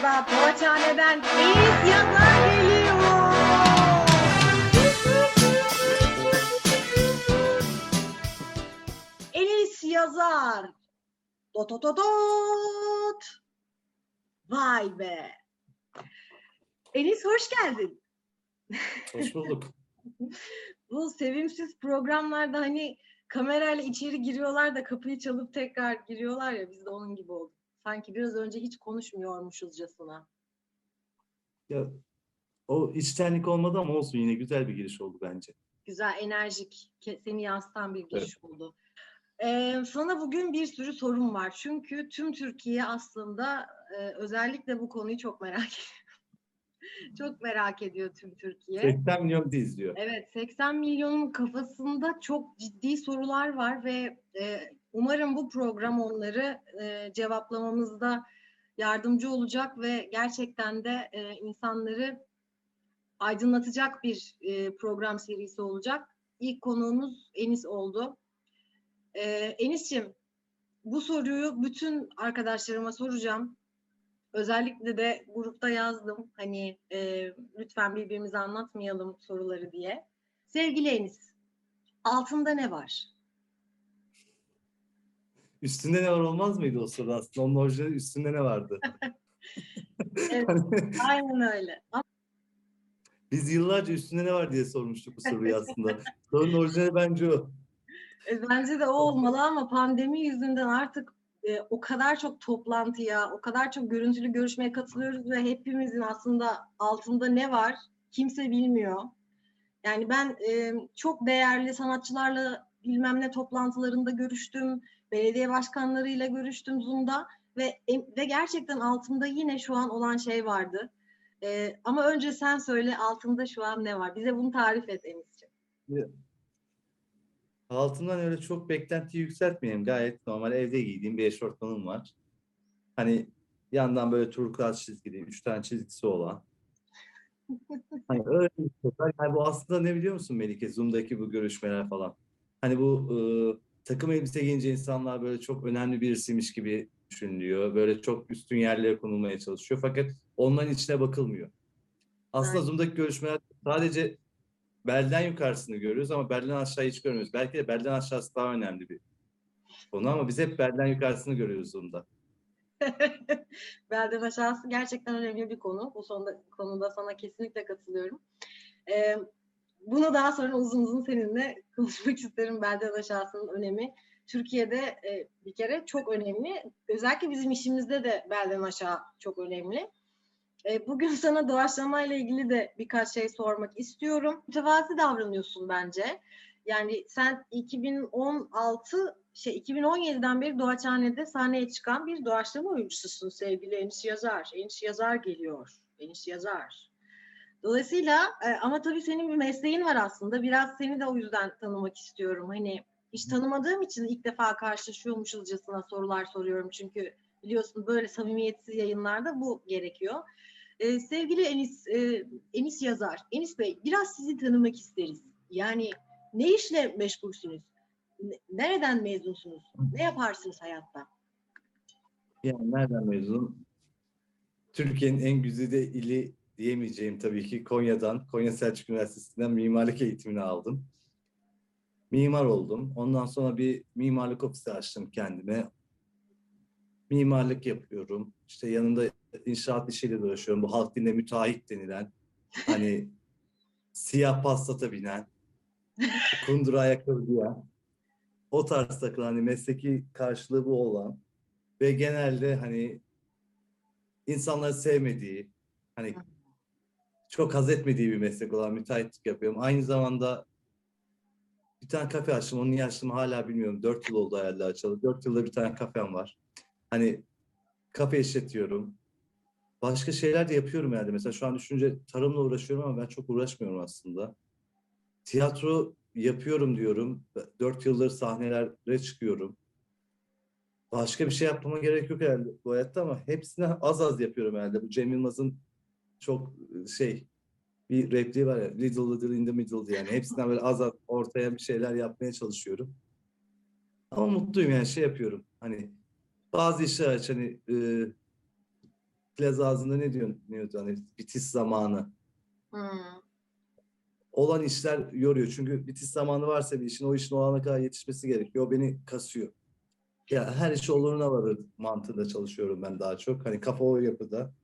Karşınızda Doğaçhane'den Enis Yazar geliyor. Enis Yazar. Dot dot dot dot. Vay be. Enis hoş geldin. Hoş bulduk. Bu sevimsiz programlarda hani kamerayla içeri giriyorlar da kapıyı çalıp tekrar giriyorlar ya biz de onun gibi olduk. Sanki biraz önce hiç konuşmuyormuşuzcasına. Ya o içtenlik olmadı ama olsun yine güzel bir giriş oldu bence. Güzel, enerjik, seni yansıtan bir giriş oldu. Ee, sana bugün bir sürü sorum var. Çünkü tüm Türkiye aslında e, özellikle bu konuyu çok merak ediyor. çok merak ediyor tüm Türkiye. 80 milyon dizi izliyor. Evet, 80 milyonun kafasında çok ciddi sorular var ve e, umarım bu program onları e, cevaplamamızda yardımcı olacak ve gerçekten de e, insanları aydınlatacak bir e, program serisi olacak. İlk konuğumuz Enis oldu. E, Enis'ciğim, bu soruyu bütün arkadaşlarıma soracağım. Özellikle de grupta yazdım. Hani e, lütfen birbirimize anlatmayalım soruları diye. Sevgili Enis, altında ne var? Üstünde ne var olmaz mıydı o soru aslında? Onun orijinali üstünde ne vardı? Evet, Hani aynen öyle. Ama Biz yıllarca üstünde ne var diye sormuştuk bu soruyu aslında. Sorunun orijinali bence o. e, bence de o olmalı ama pandemi yüzünden artık e, o kadar çok toplantıya, o kadar çok görüntülü görüşmeye katılıyoruz ve hepimizin aslında altında ne var kimse bilmiyor. Yani ben e, çok değerli sanatçılarla bilmem ne toplantılarında görüştüm, belediye başkanlarıyla görüştüm Zoom'da ve ve gerçekten altında yine şu an olan şey vardı. E, ama önce sen söyle altında şu an ne var? Bize bunu tarif et Enis'ciğim. Altından öyle çok beklentiyi yükseltmeyelim. Gayet normal evde giydiğim bir eşortmanım var. Hani yandan böyle turkuaz çizgili, üç tane çizgisi olan. Hani öyle bir şey var. Yani bu aslında ne biliyor musun Melike? Zoom'daki bu görüşmeler falan. Hani bu e, takım elbise giyince insanlar böyle çok önemli birisiymiş gibi düşünülüyor. Böyle çok üstün yerlere konulmaya çalışıyor. Fakat onların içine bakılmıyor. Aslında Aynen. Zoom'daki görüşmeler sadece belden yukarısını görüyoruz ama belden aşağı hiç görmüyoruz. Belki de belden aşağısı daha önemli bir konu ama biz hep belden yukarısını görüyoruz Zoom'da. Belden aşağısı gerçekten önemli bir konu. Bu sonunda, konuda sana kesinlikle katılıyorum. Ee, bunu daha sonra uzun uzun seninle konuşmak isterim. Belden aşağısının önemi. Türkiye'de e, bir kere çok önemli. Özellikle bizim işimizde de belden aşağı çok önemli. E, bugün sana doğaçlamayla ilgili de birkaç şey sormak istiyorum. Mütevazi davranıyorsun bence. Yani sen 2016 şey 2017'den beri Doğaçhane'de sahneye çıkan bir doğaçlama oyuncususun sevgili Enis Yazar. Enis Yazar geliyor. Enis Yazar. Dolayısıyla e, ama tabii senin bir mesleğin var aslında. Biraz seni de o yüzden tanımak istiyorum. Hani hiç tanımadığım için ilk defa karşılaşıyormuşuzcasına sorular soruyorum. Çünkü biliyorsun böyle samimiyetsiz yayınlarda bu gerekiyor. E, sevgili Enis, e, Enis Yazar, Enis Bey biraz sizi tanımak isteriz. Yani ne işle meşgulsünüz? Ne- Nereden mezunsunuz? Ne yaparsınız hayatta? Yani nereden mezunum? Türkiye'nin en güzide ili diyemeyeceğim tabii ki Konya'dan, Konya Selçuk Üniversitesi'nden mimarlık eğitimini aldım. Mimar oldum. Ondan sonra bir mimarlık ofisi açtım kendime. Mimarlık yapıyorum. İşte yanında inşaat işiyle uğraşıyorum. Bu halk dilinde müteahhit denilen, hani siyah pastata binen, kundura ayakkabı giyen, o tarz takılan, hani mesleki karşılığı bu olan ve genelde hani insanları sevmediği, hani çok haz etmediği bir meslek olan müteahhitlik yapıyorum. Aynı zamanda bir tane kafe açtım. Onu niye açtım hala bilmiyorum. Dört yıl oldu herhalde açalı. Dört yılda bir tane kafem var. Hani kafe işletiyorum. Başka şeyler de yapıyorum yani. Mesela şu an düşünce tarımla uğraşıyorum ama ben çok uğraşmıyorum aslında. Tiyatro yapıyorum diyorum. Dört yıldır sahnelere çıkıyorum. Başka bir şey yapmama gerek yok herhalde bu hayatta ama hepsini az az yapıyorum herhalde. Bu Cem Yılmaz'ın çok şey bir repliği var ya little little in the middle yani hepsinden böyle az az ortaya bir şeyler yapmaya çalışıyorum. Ama mutluyum yani şey yapıyorum hani bazı işler aç hani e, Plaza ağzında ne diyor, ne diyor hani bitiş zamanı. Hmm. Olan işler yoruyor. Çünkü bitiş zamanı varsa bir işin o işin o ana kadar yetişmesi gerekiyor. O beni kasıyor. Ya her iş oluruna varır mantığında çalışıyorum ben daha çok. Hani kafa o yapıda.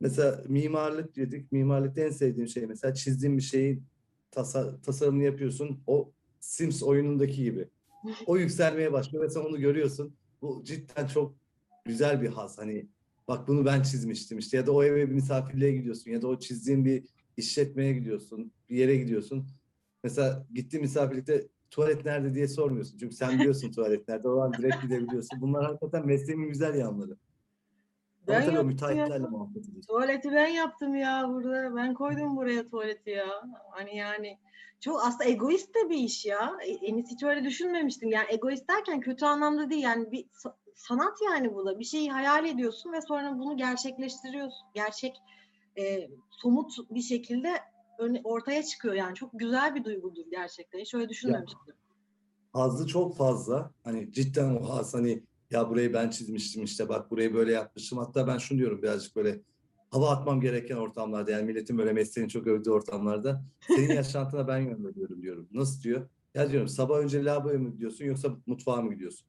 Mesela mimarlık dedik. Mimarlıkta en sevdiğim şey mesela çizdiğin bir şeyin tasa- tasarımını yapıyorsun. O Sims oyunundaki gibi. O yükselmeye başlıyor ve sen onu görüyorsun. Bu cidden çok güzel bir haz. Hani bak bunu ben çizmiştim işte ya da o eve bir misafirliğe gidiyorsun ya da o çizdiğin bir işletmeye gidiyorsun, bir yere gidiyorsun. Mesela gittiğin misafirlikte tuvalet nerede diye sormuyorsun. Çünkü sen biliyorsun tuvalet nerede. O an direkt gidebiliyorsun. Bunlar hakikaten mesleğimin güzel yanları. Ben tabii yaptım müteahhitlerle ya. muhabbet. Tuvaleti ben yaptım ya burada. Ben koydum buraya tuvaleti ya. Hani yani çok aslında egoist de bir iş ya. E, Enis hiç öyle düşünmemiştim. Yani egoist derken kötü anlamda değil. Yani bir sa- sanat yani bu da. Bir şeyi hayal ediyorsun ve sonra bunu gerçekleştiriyorsun. Gerçek e, somut bir şekilde ortaya çıkıyor. Yani çok güzel bir duygudur gerçekten. Hiç öyle düşünmemiştim. Hazzı çok fazla. Hani cidden o haz hani ya burayı ben çizmiştim işte bak burayı böyle yapmıştım. Hatta ben şunu diyorum birazcık böyle hava atmam gereken ortamlarda yani milletin böyle mesleğini çok övdüğü ortamlarda senin yaşantına ben yön veriyorum diyorum. Nasıl diyor? Ya diyorum sabah önce lavaboya mı gidiyorsun yoksa mutfağa mı gidiyorsun?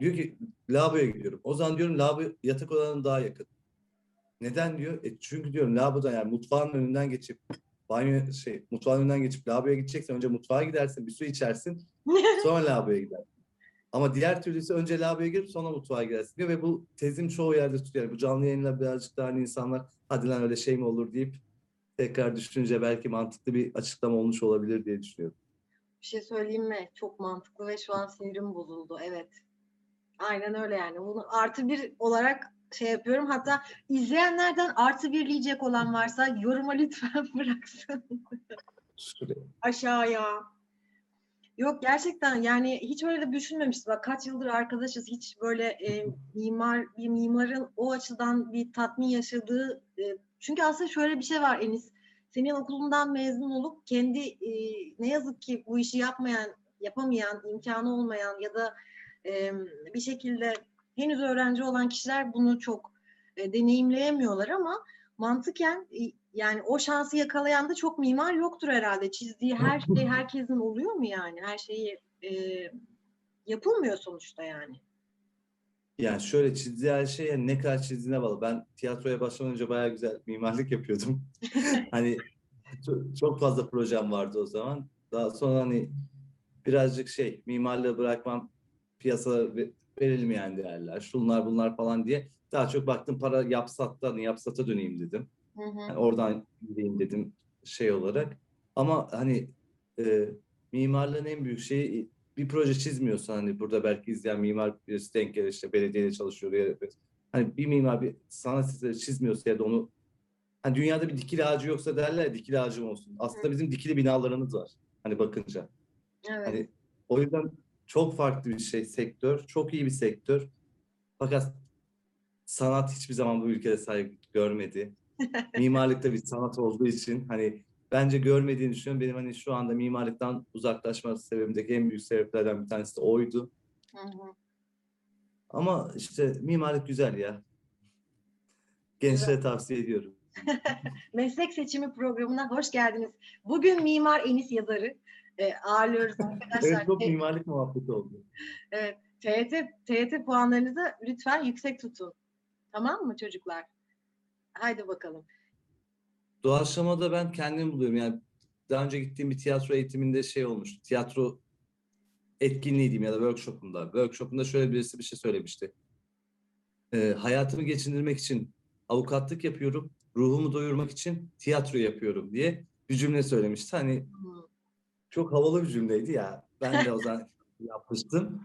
Diyor ki lavaboya gidiyorum. O zaman diyorum lavabo yatak odanın daha yakın. Neden diyor? E çünkü diyorum lavabodan yani mutfağın önünden geçip banyo şey mutfağın önünden geçip lavaboya gideceksen önce mutfağa gidersin bir su içersin sonra lavaboya gidersin. Ama diğer türlüsü önce lavaboya girip sonra mutfağa gidersin diyor ve bu tezim çoğu yerde tutuyor. Yani bu canlı yayınla birazcık daha hani insanlar hadi lan öyle şey mi olur deyip tekrar düşününce belki mantıklı bir açıklama olmuş olabilir diye düşünüyorum. Bir şey söyleyeyim mi? Çok mantıklı ve şu an sinirim bozuldu. Evet. Aynen öyle yani. Bunu artı bir olarak şey yapıyorum. Hatta izleyenlerden artı birleyecek olan varsa yoruma lütfen bıraksın aşağıya. Yok gerçekten yani hiç öyle de düşünmemiştim. Bak kaç yıldır arkadaşız hiç böyle e, mimar bir mimarın o açıdan bir tatmin yaşadığı e, çünkü aslında şöyle bir şey var Enis. Senin okulundan mezun olup kendi e, ne yazık ki bu işi yapmayan, yapamayan, imkanı olmayan ya da e, bir şekilde henüz öğrenci olan kişiler bunu çok e, deneyimleyemiyorlar ama mantıken e, yani o şansı yakalayan da çok mimar yoktur herhalde. Çizdiği her şey herkesin oluyor mu yani? Her şeyi e, yapılmıyor sonuçta yani. Yani şöyle çizdiği her şey yani ne kadar çizdiğine bağlı. Ben tiyatroya başlamadan önce bayağı güzel mimarlık yapıyordum. hani çok, fazla projem vardı o zaman. Daha sonra hani birazcık şey mimarlığı bırakmam piyasada ve- verilmeyen değerler, şunlar bunlar falan diye daha çok baktım para yapsattan yapsata döneyim dedim. Hı hı. Yani oradan gideyim dedim şey olarak. Ama hani e, mimarlığın en büyük şeyi bir proje çizmiyorsan hani burada belki izleyen mimar birisi denk gelir işte belediyede çalışıyor. ya da- Hani bir mimar bir sanat eseri çizmiyorsa ya da onu hani dünyada bir dikili ağacı yoksa derler dikili ağacım olsun. Aslında bizim dikili binalarımız var. Hani bakınca. Evet. Hani o yüzden çok farklı bir şey sektör. Çok iyi bir sektör. Fakat sanat hiçbir zaman bu ülkede saygı görmedi. Mimarlık da bir sanat olduğu için hani bence görmediğini düşünüyorum. Benim hani şu anda mimarlıktan uzaklaşma sebebimdeki en büyük sebeplerden bir tanesi de oydu. Hı hı. Ama işte mimarlık güzel ya. Gençlere tavsiye ediyorum. Meslek seçimi programına hoş geldiniz. Bugün Mimar Enis yazarı e, ağırlıyoruz arkadaşlar. Evet çok mimarlık muhabbeti oldu. Evet, TYT, TYT puanlarınızı lütfen yüksek tutun. Tamam mı çocuklar? Haydi bakalım. Doğaçlamada ben kendimi buluyorum. Yani daha önce gittiğim bir tiyatro eğitiminde şey olmuştu. Tiyatro etkinliği diyeyim ya da workshopunda. Workshopunda şöyle birisi bir şey söylemişti. Ee, hayatımı geçindirmek için avukatlık yapıyorum. Ruhumu doyurmak için tiyatro yapıyorum diye bir cümle söylemişti. Hani Hmm. çok havalı bir cümleydi ya. Ben de o zaman yapmıştım.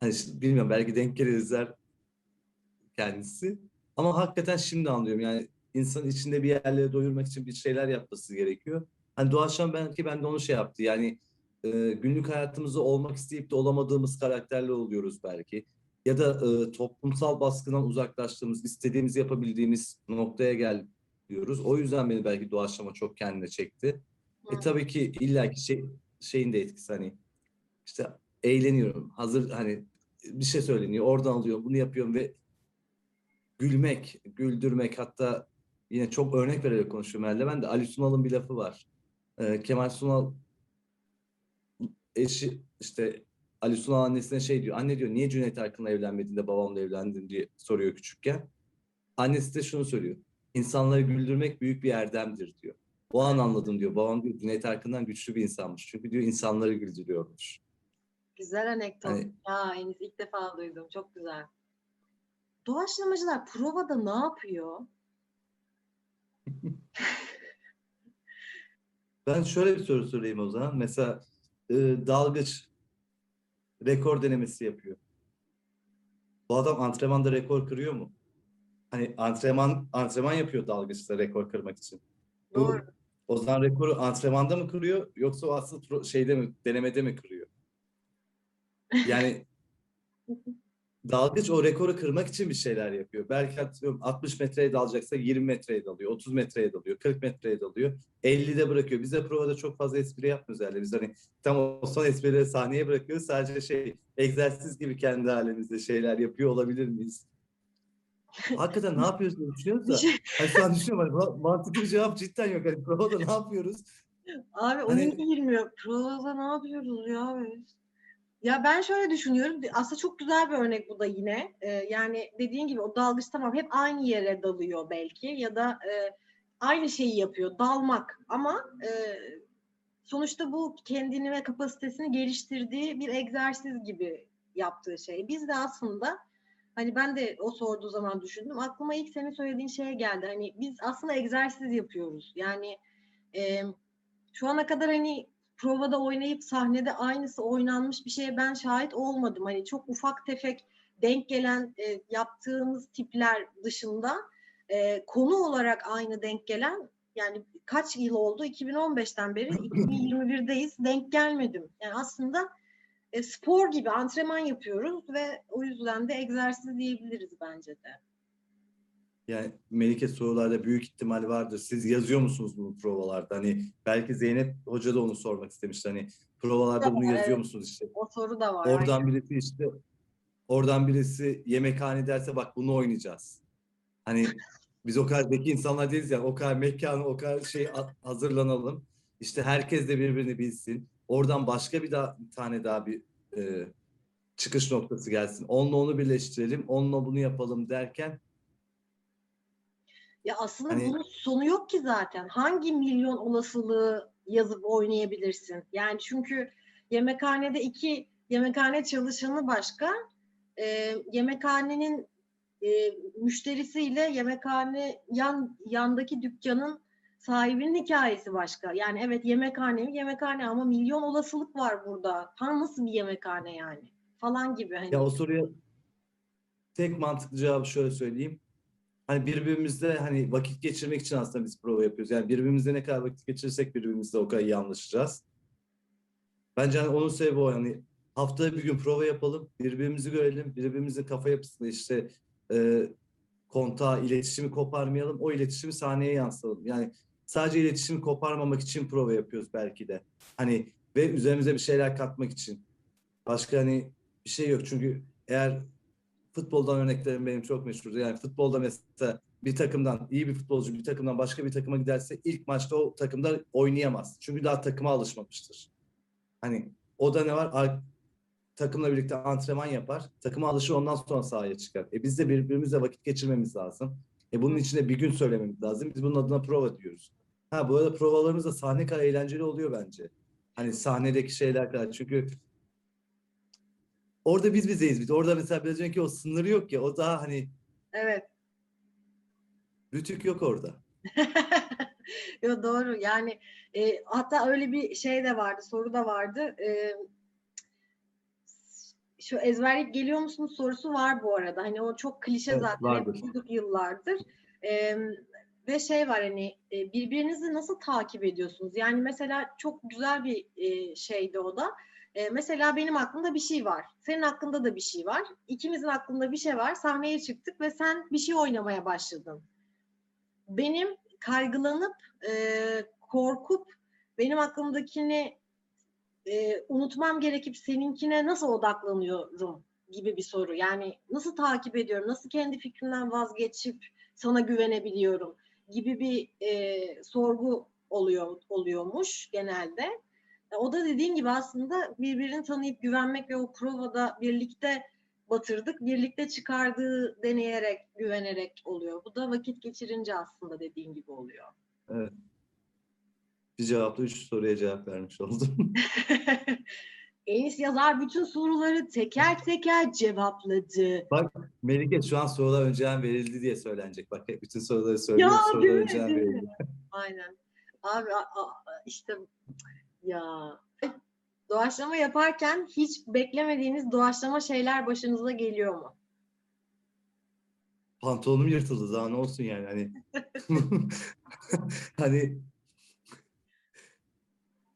Hani şimdi bilmiyorum belki denk gelir izler kendisi. Ama hakikaten şimdi anlıyorum. Yani insanın içinde bir yerleri doyurmak için bir şeyler yapması gerekiyor. Hani doğaçlama belki ben de onu şey yaptı. Yani e, günlük hayatımızda olmak isteyip de olamadığımız karakterler oluyoruz belki. Ya da e, toplumsal baskıdan uzaklaştığımız, istediğimizi yapabildiğimiz noktaya gel diyoruz. O yüzden beni belki doğaçlama çok kendine çekti. E Hı. tabii ki illaki şey, şeyin de etkisi hani işte eğleniyorum. Hazır hani bir şey söyleniyor. Oradan alıyorum. Bunu yapıyorum ve gülmek, güldürmek hatta yine çok örnek vererek konuşuyorum herhalde. Ben de Ali Sunal'ın bir lafı var. Ee, Kemal Sunal eşi işte Ali Sunal annesine şey diyor. Anne diyor niye Cüneyt Arkın'la evlenmedin de babamla evlendin diye soruyor küçükken. Annesi de şunu söylüyor. İnsanları güldürmek büyük bir erdemdir diyor. O an anladım diyor. Babam diyor Cüneyt Arkın'dan güçlü bir insanmış. Çünkü diyor insanları güldürüyormuş. Güzel anekdot. Hani- Ya Enis ilk defa duydum. Çok güzel. Doğaçlamacılar provada ne yapıyor? Ben şöyle bir soru sorayım o zaman. Mesela e, dalgıç rekor denemesi yapıyor. Bu adam antrenmanda rekor kırıyor mu? Hani antrenman antrenman yapıyor dalgıçta rekor kırmak için. Bu, Doğru. o zaman rekoru antrenmanda mı kırıyor yoksa o asıl şeyde mi denemede mi kırıyor? Yani dalgıç o rekoru kırmak için bir şeyler yapıyor. Belki atıyorum 60 metreye dalacaksa 20 metreye dalıyor, 30 metreye dalıyor, 40 metreye dalıyor. 50'de bırakıyor. Biz de provada çok fazla espri yapmıyoruz herhalde. Biz hani tam o son esprileri sahneye bırakıyoruz. Sadece şey egzersiz gibi kendi halimizde şeyler yapıyor olabilir miyiz? Hakikaten ne yapıyoruz diye düşünüyoruz da. Hani şu an düşünüyorum hani ma- mantıklı bir cevap cidden yok. Hani provada ne yapıyoruz? Abi Hani- oyun girmiyor. Provada ne yapıyoruz ya biz? Ya ben şöyle düşünüyorum. Aslında çok güzel bir örnek bu da yine. Ee, yani dediğin gibi o dalgıç tamam hep aynı yere dalıyor belki ya da e, aynı şeyi yapıyor. Dalmak ama e, sonuçta bu kendini ve kapasitesini geliştirdiği bir egzersiz gibi yaptığı şey. Biz de aslında hani ben de o sorduğu zaman düşündüm. Aklıma ilk senin söylediğin şey geldi. Hani biz aslında egzersiz yapıyoruz. Yani e, şu ana kadar hani provada oynayıp sahnede aynısı oynanmış bir şeye ben şahit olmadım. Hani çok ufak tefek denk gelen e, yaptığımız tipler dışında e, konu olarak aynı denk gelen yani kaç yıl oldu? 2015'ten beri 2021'deyiz. Denk gelmedim. Yani aslında e, spor gibi antrenman yapıyoruz ve o yüzden de egzersiz diyebiliriz bence de. Yani Melike sorularda büyük ihtimal vardır. Siz yazıyor musunuz bunu provalarda? Hani belki Zeynep Hoca da onu sormak istemişti. Hani provalarda bunu yazıyor evet. musunuz işte? O soru da var. Oradan birisi işte oradan birisi yemekhane derse bak bunu oynayacağız. Hani biz o kadar zeki insanlar değiliz ya. O kadar mekan, o kadar şey hazırlanalım. İşte herkes de birbirini bilsin. Oradan başka bir, daha, bir tane daha bir e, çıkış noktası gelsin. Onunla onu birleştirelim, onunla bunu yapalım derken Ya aslında Hani- bunun sonu yok ki zaten. Hangi milyon olasılığı yazıp oynayabilirsin? Yani çünkü yemekhanede iki yemekhane çalışanı başka, e, yemekhanenin e, müşterisiyle yemekhane yan yandaki dükkanın sahibinin hikayesi başka. Yani evet yemekhane mi yemekhane ama milyon olasılık var burada. Tam nasıl bir yemekhane yani? Falan gibi hani. Ya o soruya tek mantıklı cevabı şöyle söyleyeyim. Hani birbirimizle hani vakit geçirmek için aslında biz prova yapıyoruz. Yani birbirimizle ne kadar vakit geçirirsek birbirimizle o kadar iyi anlaşacağız. Bence hani onun sebebi o. Yani haftada bir gün prova yapalım, birbirimizi görelim, birbirimizin kafa yapısını işte e, kontağı, iletişimi koparmayalım. O iletişimi sahneye yansıtalım. Yani sadece iletişimi koparmamak için prova yapıyoruz belki de. Hani ve üzerimize bir şeyler katmak için. Başka hani bir şey yok. Çünkü eğer futboldan örneklerim benim çok meşhurdur. Yani futbolda mesela bir takımdan iyi bir futbolcu bir takımdan başka bir takıma giderse ilk maçta o takımda oynayamaz. Çünkü daha takıma alışmamıştır. Hani o da ne var? Ar- Takımla birlikte antrenman yapar. Takıma alışır ondan sonra sahaya çıkar. E biz de birbirimizle vakit geçirmemiz lazım. E bunun için de bir gün söylememiz lazım. Biz bunun adına prova diyoruz. Ha bu arada provalarımız da sahne kadar eğlenceli oluyor bence. Hani sahnedeki şeyler kadar. Çünkü orada biz bizeyiz. Biz orada mesela biraz önceki o sınırı yok ya. O daha hani Evet. rütük yok orada. Yo doğru yani e, hatta öyle bir şey de vardı soru da vardı E, şu ezberleyip geliyor musunuz sorusu var bu arada hani o çok klişe Evet, zaten hep vardır. duyduk yıllardır E, ve şey var hani e, birbirinizi nasıl takip ediyorsunuz yani mesela çok güzel bir e, şeydi o da E, mesela benim aklımda bir şey var senin aklında da bir şey var ikimizin aklında bir şey var sahneye çıktık ve sen bir şey oynamaya başladın benim kaygılanıp e, korkup benim aklımdakini e, unutmam gerekip seninkine nasıl odaklanıyorum gibi bir soru. Yani nasıl takip ediyorum, nasıl kendi fikrimden vazgeçip sana güvenebiliyorum gibi bir e, sorgu oluyor oluyormuş genelde. E, O da dediğin gibi aslında birbirini tanıyıp güvenmek ve o provada birlikte batırdık, birlikte çıkardığı deneyerek, güvenerek oluyor. Bu da vakit geçirince aslında dediğin gibi oluyor. Bir cevapla üç soruya cevap vermiş oldum. Enis yazar bütün soruları teker teker cevapladı. Melike şu an sorular önceden verildi diye söylenecek. Bak hep bütün soruları söylüyor. Ya, sorular değil mi, önceden değil mi? verildi. Aynen. Abi a- a- işte ya doğaçlama yaparken hiç beklemediğiniz doğaçlama şeyler başınıza geliyor mu? Pantolonum yırtıldı daha ne olsun yani hani. hani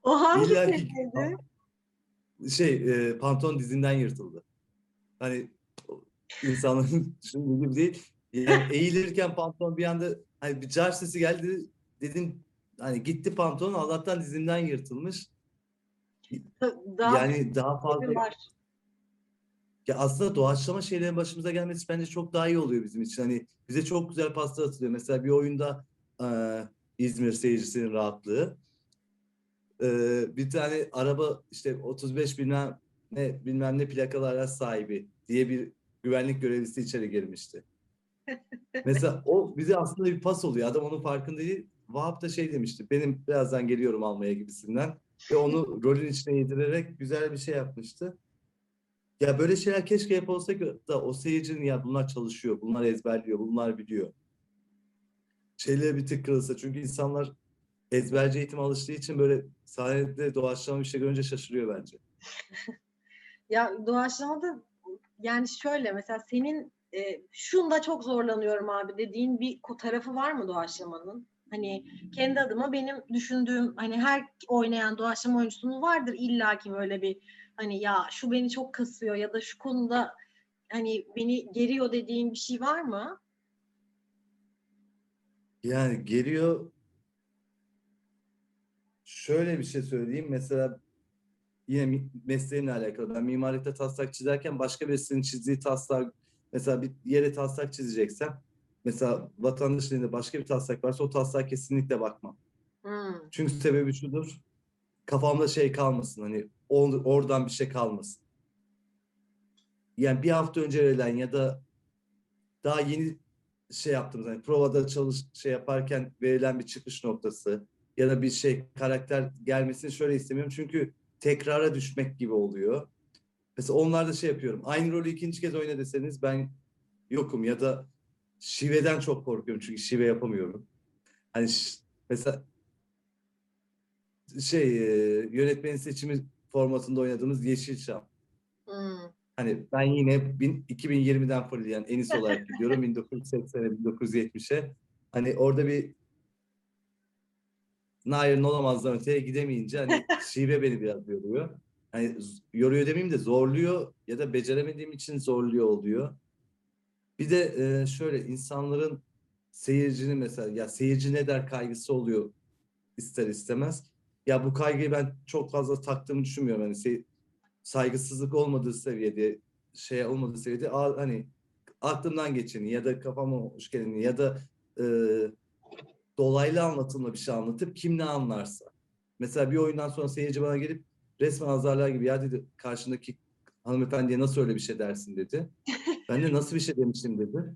O hangi seviyede? şey e, pantolon dizinden yırtıldı. Hani insanların düşündüğü gibi değil. Yani eğilirken pantolon bir anda hani bir car sesi geldi dedim hani gitti pantolon Allah'tan dizimden yırtılmış. Daha yani daha fazla var. ya aslında doğaçlama şeylerin başımıza gelmesi bence çok daha iyi oluyor bizim için. Hani bize çok güzel pasta atılıyor. Mesela bir oyunda e, İzmir seyircisinin rahatlığı. E, bir tane araba işte 35 bilmem ne bilmem ne plakalı araç sahibi diye bir güvenlik görevlisi içeri girmişti. Mesela o bize aslında bir pas oluyor. Adam onun farkında değil. Vahap da şey demişti. Benim birazdan geliyorum almaya gibisinden. Ve onu rolün içine yedirerek güzel bir şey yapmıştı. Ya böyle şeyler keşke yapılsa da o seyircinin ya bunlar çalışıyor, bunlar ezberliyor, bunlar biliyor. Şeyleri bir tık kırılsa. Çünkü insanlar ezberci eğitime alıştığı için böyle sahnede doğaçlama bir şey görünce şaşırıyor bence. Ya doğaçlamada yani şöyle mesela senin e, şunda çok zorlanıyorum abi dediğin bir tarafı var mı doğaçlamanın? Hani kendi adıma benim düşündüğüm hani her oynayan doğaçlama oyuncusunun vardır illaki böyle bir hani ya şu beni çok kasıyor ya da şu konuda hani beni geriyor dediğin bir şey var mı? Yani geliyor şöyle bir şey söyleyeyim. Mesela yine mesleğimle alakalı. Ben mimarlıkta taslak çizerken başka birisinin çizdiği taslak mesela bir yere taslak çizeceksem mesela vatandaş elinde başka bir taslak varsa o taslağa kesinlikle bakmam. Hmm. Çünkü sebebi şudur. Kafamda şey kalmasın hani or- oradan bir şey kalmasın. Yani bir hafta önce verilen ya da daha yeni şey yaptığımız hani provada çalış şey yaparken verilen bir çıkış noktası ya da bir şey karakter gelmesini şöyle istemiyorum çünkü tekrara düşmek gibi oluyor. Mesela onlarda şey yapıyorum. Aynı rolü ikinci kez oyna deseniz ben yokum ya da şiveden çok korkuyorum çünkü şive yapamıyorum. Hani mesela şey e, yönetmenin seçimi formatında oynadığımız Yeşilçam. Hmm. Hani ben yine bin, 2020'den fırlayan Enis olarak gidiyorum 1980'e 1970'e. Hani orada bir Nair'in olamazdan öteye gidemeyince hani şive beni biraz yoruyor. Hani yoruyor demeyeyim de zorluyor ya da beceremediğim için zorluyor oluyor. Bir de e, şöyle insanların seyircinin mesela ya seyirci ne der kaygısı oluyor ister istemez. Ya bu kaygıyı ben çok fazla taktığımı düşünmüyorum. Hani sey- saygısızlık olmadığı seviyede şey olmadığı seviyede hani aklımdan geçeni ya da kafama hoş geleni ya da e, dolaylı anlatımla bir şey anlatıp kim ne anlarsa. Mesela bir oyundan sonra seyirci bana gelip resmen azarlar gibi ya dedi karşındaki hanımefendiye nasıl öyle bir şey dersin dedi. Ben de nasıl bir şey demiştim dedi.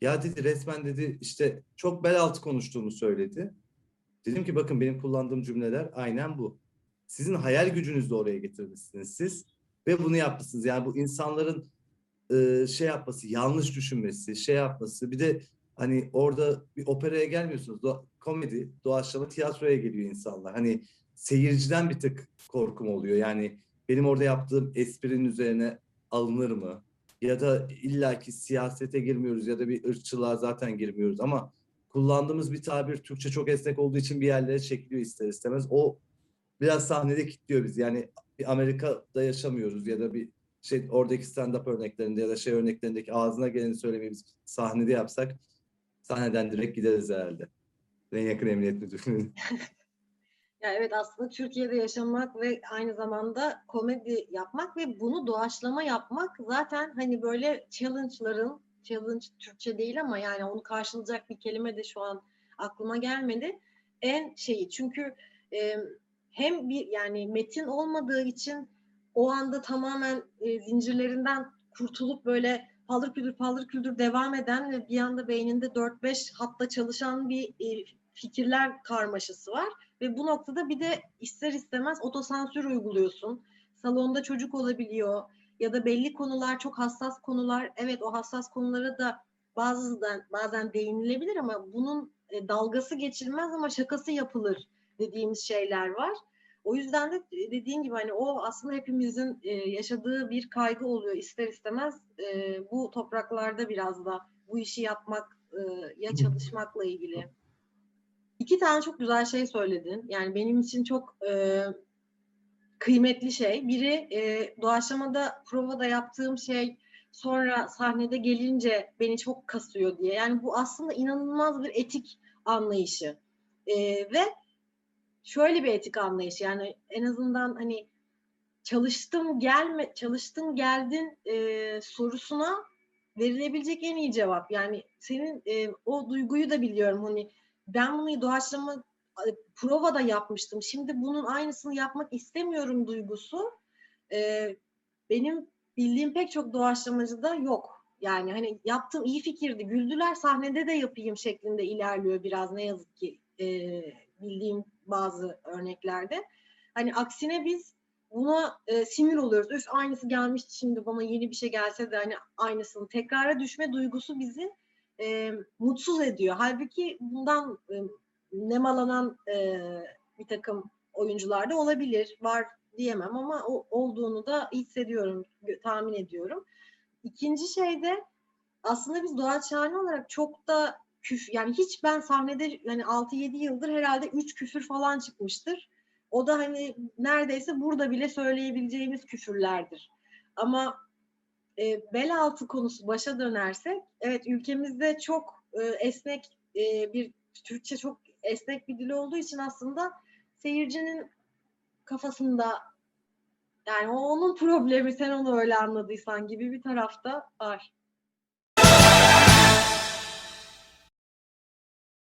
Ya dedi resmen dedi işte çok bel altı konuştuğumu söyledi. Dedim ki bakın benim kullandığım cümleler aynen bu. Sizin hayal gücünüzle oraya getirmişsiniz siz ve bunu yapmışsınız. Yani bu insanların e, şey yapması, yanlış düşünmesi, şey yapması. Bir de hani orada bir operaya gelmiyorsunuz. Do- komedi, doğaçlama, tiyatroya geliyor insanlar. Hani seyirciden bir tık korkum oluyor. Yani benim orada yaptığım esprinin üzerine alınır mı? Ya da illaki siyasete girmiyoruz ya da bir ırkçılığa zaten girmiyoruz ama kullandığımız bir tabir Türkçe çok esnek olduğu için bir yerlere çekiliyor ister istemez. O biraz sahnede kilitliyor bizi. Yani bir Amerika'da yaşamıyoruz ya da bir şey oradaki stand-up örneklerinde ya da şey örneklerindeki ağzına geleni söylemeyi biz sahnede yapsak sahneden direkt gideriz herhalde. En yakın emniyet müdürlüğüne. Ya evet aslında Türkiye'de yaşamak ve aynı zamanda komedi yapmak ve bunu doğaçlama yapmak zaten hani böyle challenge'ların challenge Türkçe değil ama yani onu karşılayacak bir kelime de şu an aklıma gelmedi. En şeyi çünkü e, hem bir yani metin olmadığı için o anda tamamen e, zincirlerinden kurtulup böyle paldır küldür paldır küldür devam eden ve bir anda beyninde 4-5 hatta çalışan bir e, fikirler karmaşası var. Ve bu noktada bir de ister istemez otosansür uyguluyorsun. Salonda çocuk olabiliyor ya da belli konular çok hassas konular. Evet o hassas konulara da bazen bazen değinilebilir ama bunun e, dalgası geçilmez ama şakası yapılır dediğimiz şeyler var. O yüzden de dediğin gibi hani o aslında hepimizin e, yaşadığı bir kaygı oluyor ister istemez. E, bu topraklarda biraz da bu işi yapmak e, ya çalışmakla ilgili. İki tane çok güzel şey söyledin. Yani benim için çok e, kıymetli şey. Biri e, doğaçlamada provada yaptığım şey sonra sahnede gelince beni çok kasıyor diye. Yani bu aslında inanılmaz bir etik anlayışı. E, ve şöyle bir etik anlayışı yani en azından hani çalıştım gelme çalıştın geldin e, sorusuna verilebilecek en iyi cevap. Yani senin e, o duyguyu da biliyorum hani ben bunu doğaçlama prova da yapmıştım. Şimdi bunun aynısını yapmak istemiyorum duygusu e, benim bildiğim pek çok doğaçlamacıda yok. Yani hani yaptığım iyi fikirdi, güldüler sahnede de yapayım şeklinde ilerliyor biraz ne yazık ki e, bildiğim bazı örneklerde. Hani aksine biz buna e, sinir oluyoruz. Üf aynısı gelmişti şimdi bana yeni bir şey gelse de hani aynısını tekrara düşme duygusu bizi e, mutsuz ediyor. Halbuki bundan e, nemalanan e, bir takım oyuncular da olabilir. Var diyemem ama o, olduğunu da hissediyorum, tahmin ediyorum. İkinci şey de aslında biz doğaçhane olarak çok da küf yani hiç ben sahnede yani 6-7 yıldır herhalde 3 küfür falan çıkmıştır. O da hani neredeyse burada bile söyleyebileceğimiz küfürlerdir. Ama e, bel altı konusu başa dönersek evet ülkemizde çok e, esnek e, bir Türkçe çok esnek bir dil olduğu için aslında seyircinin kafasında yani o onun problemi sen onu öyle anladıysan gibi bir tarafta var.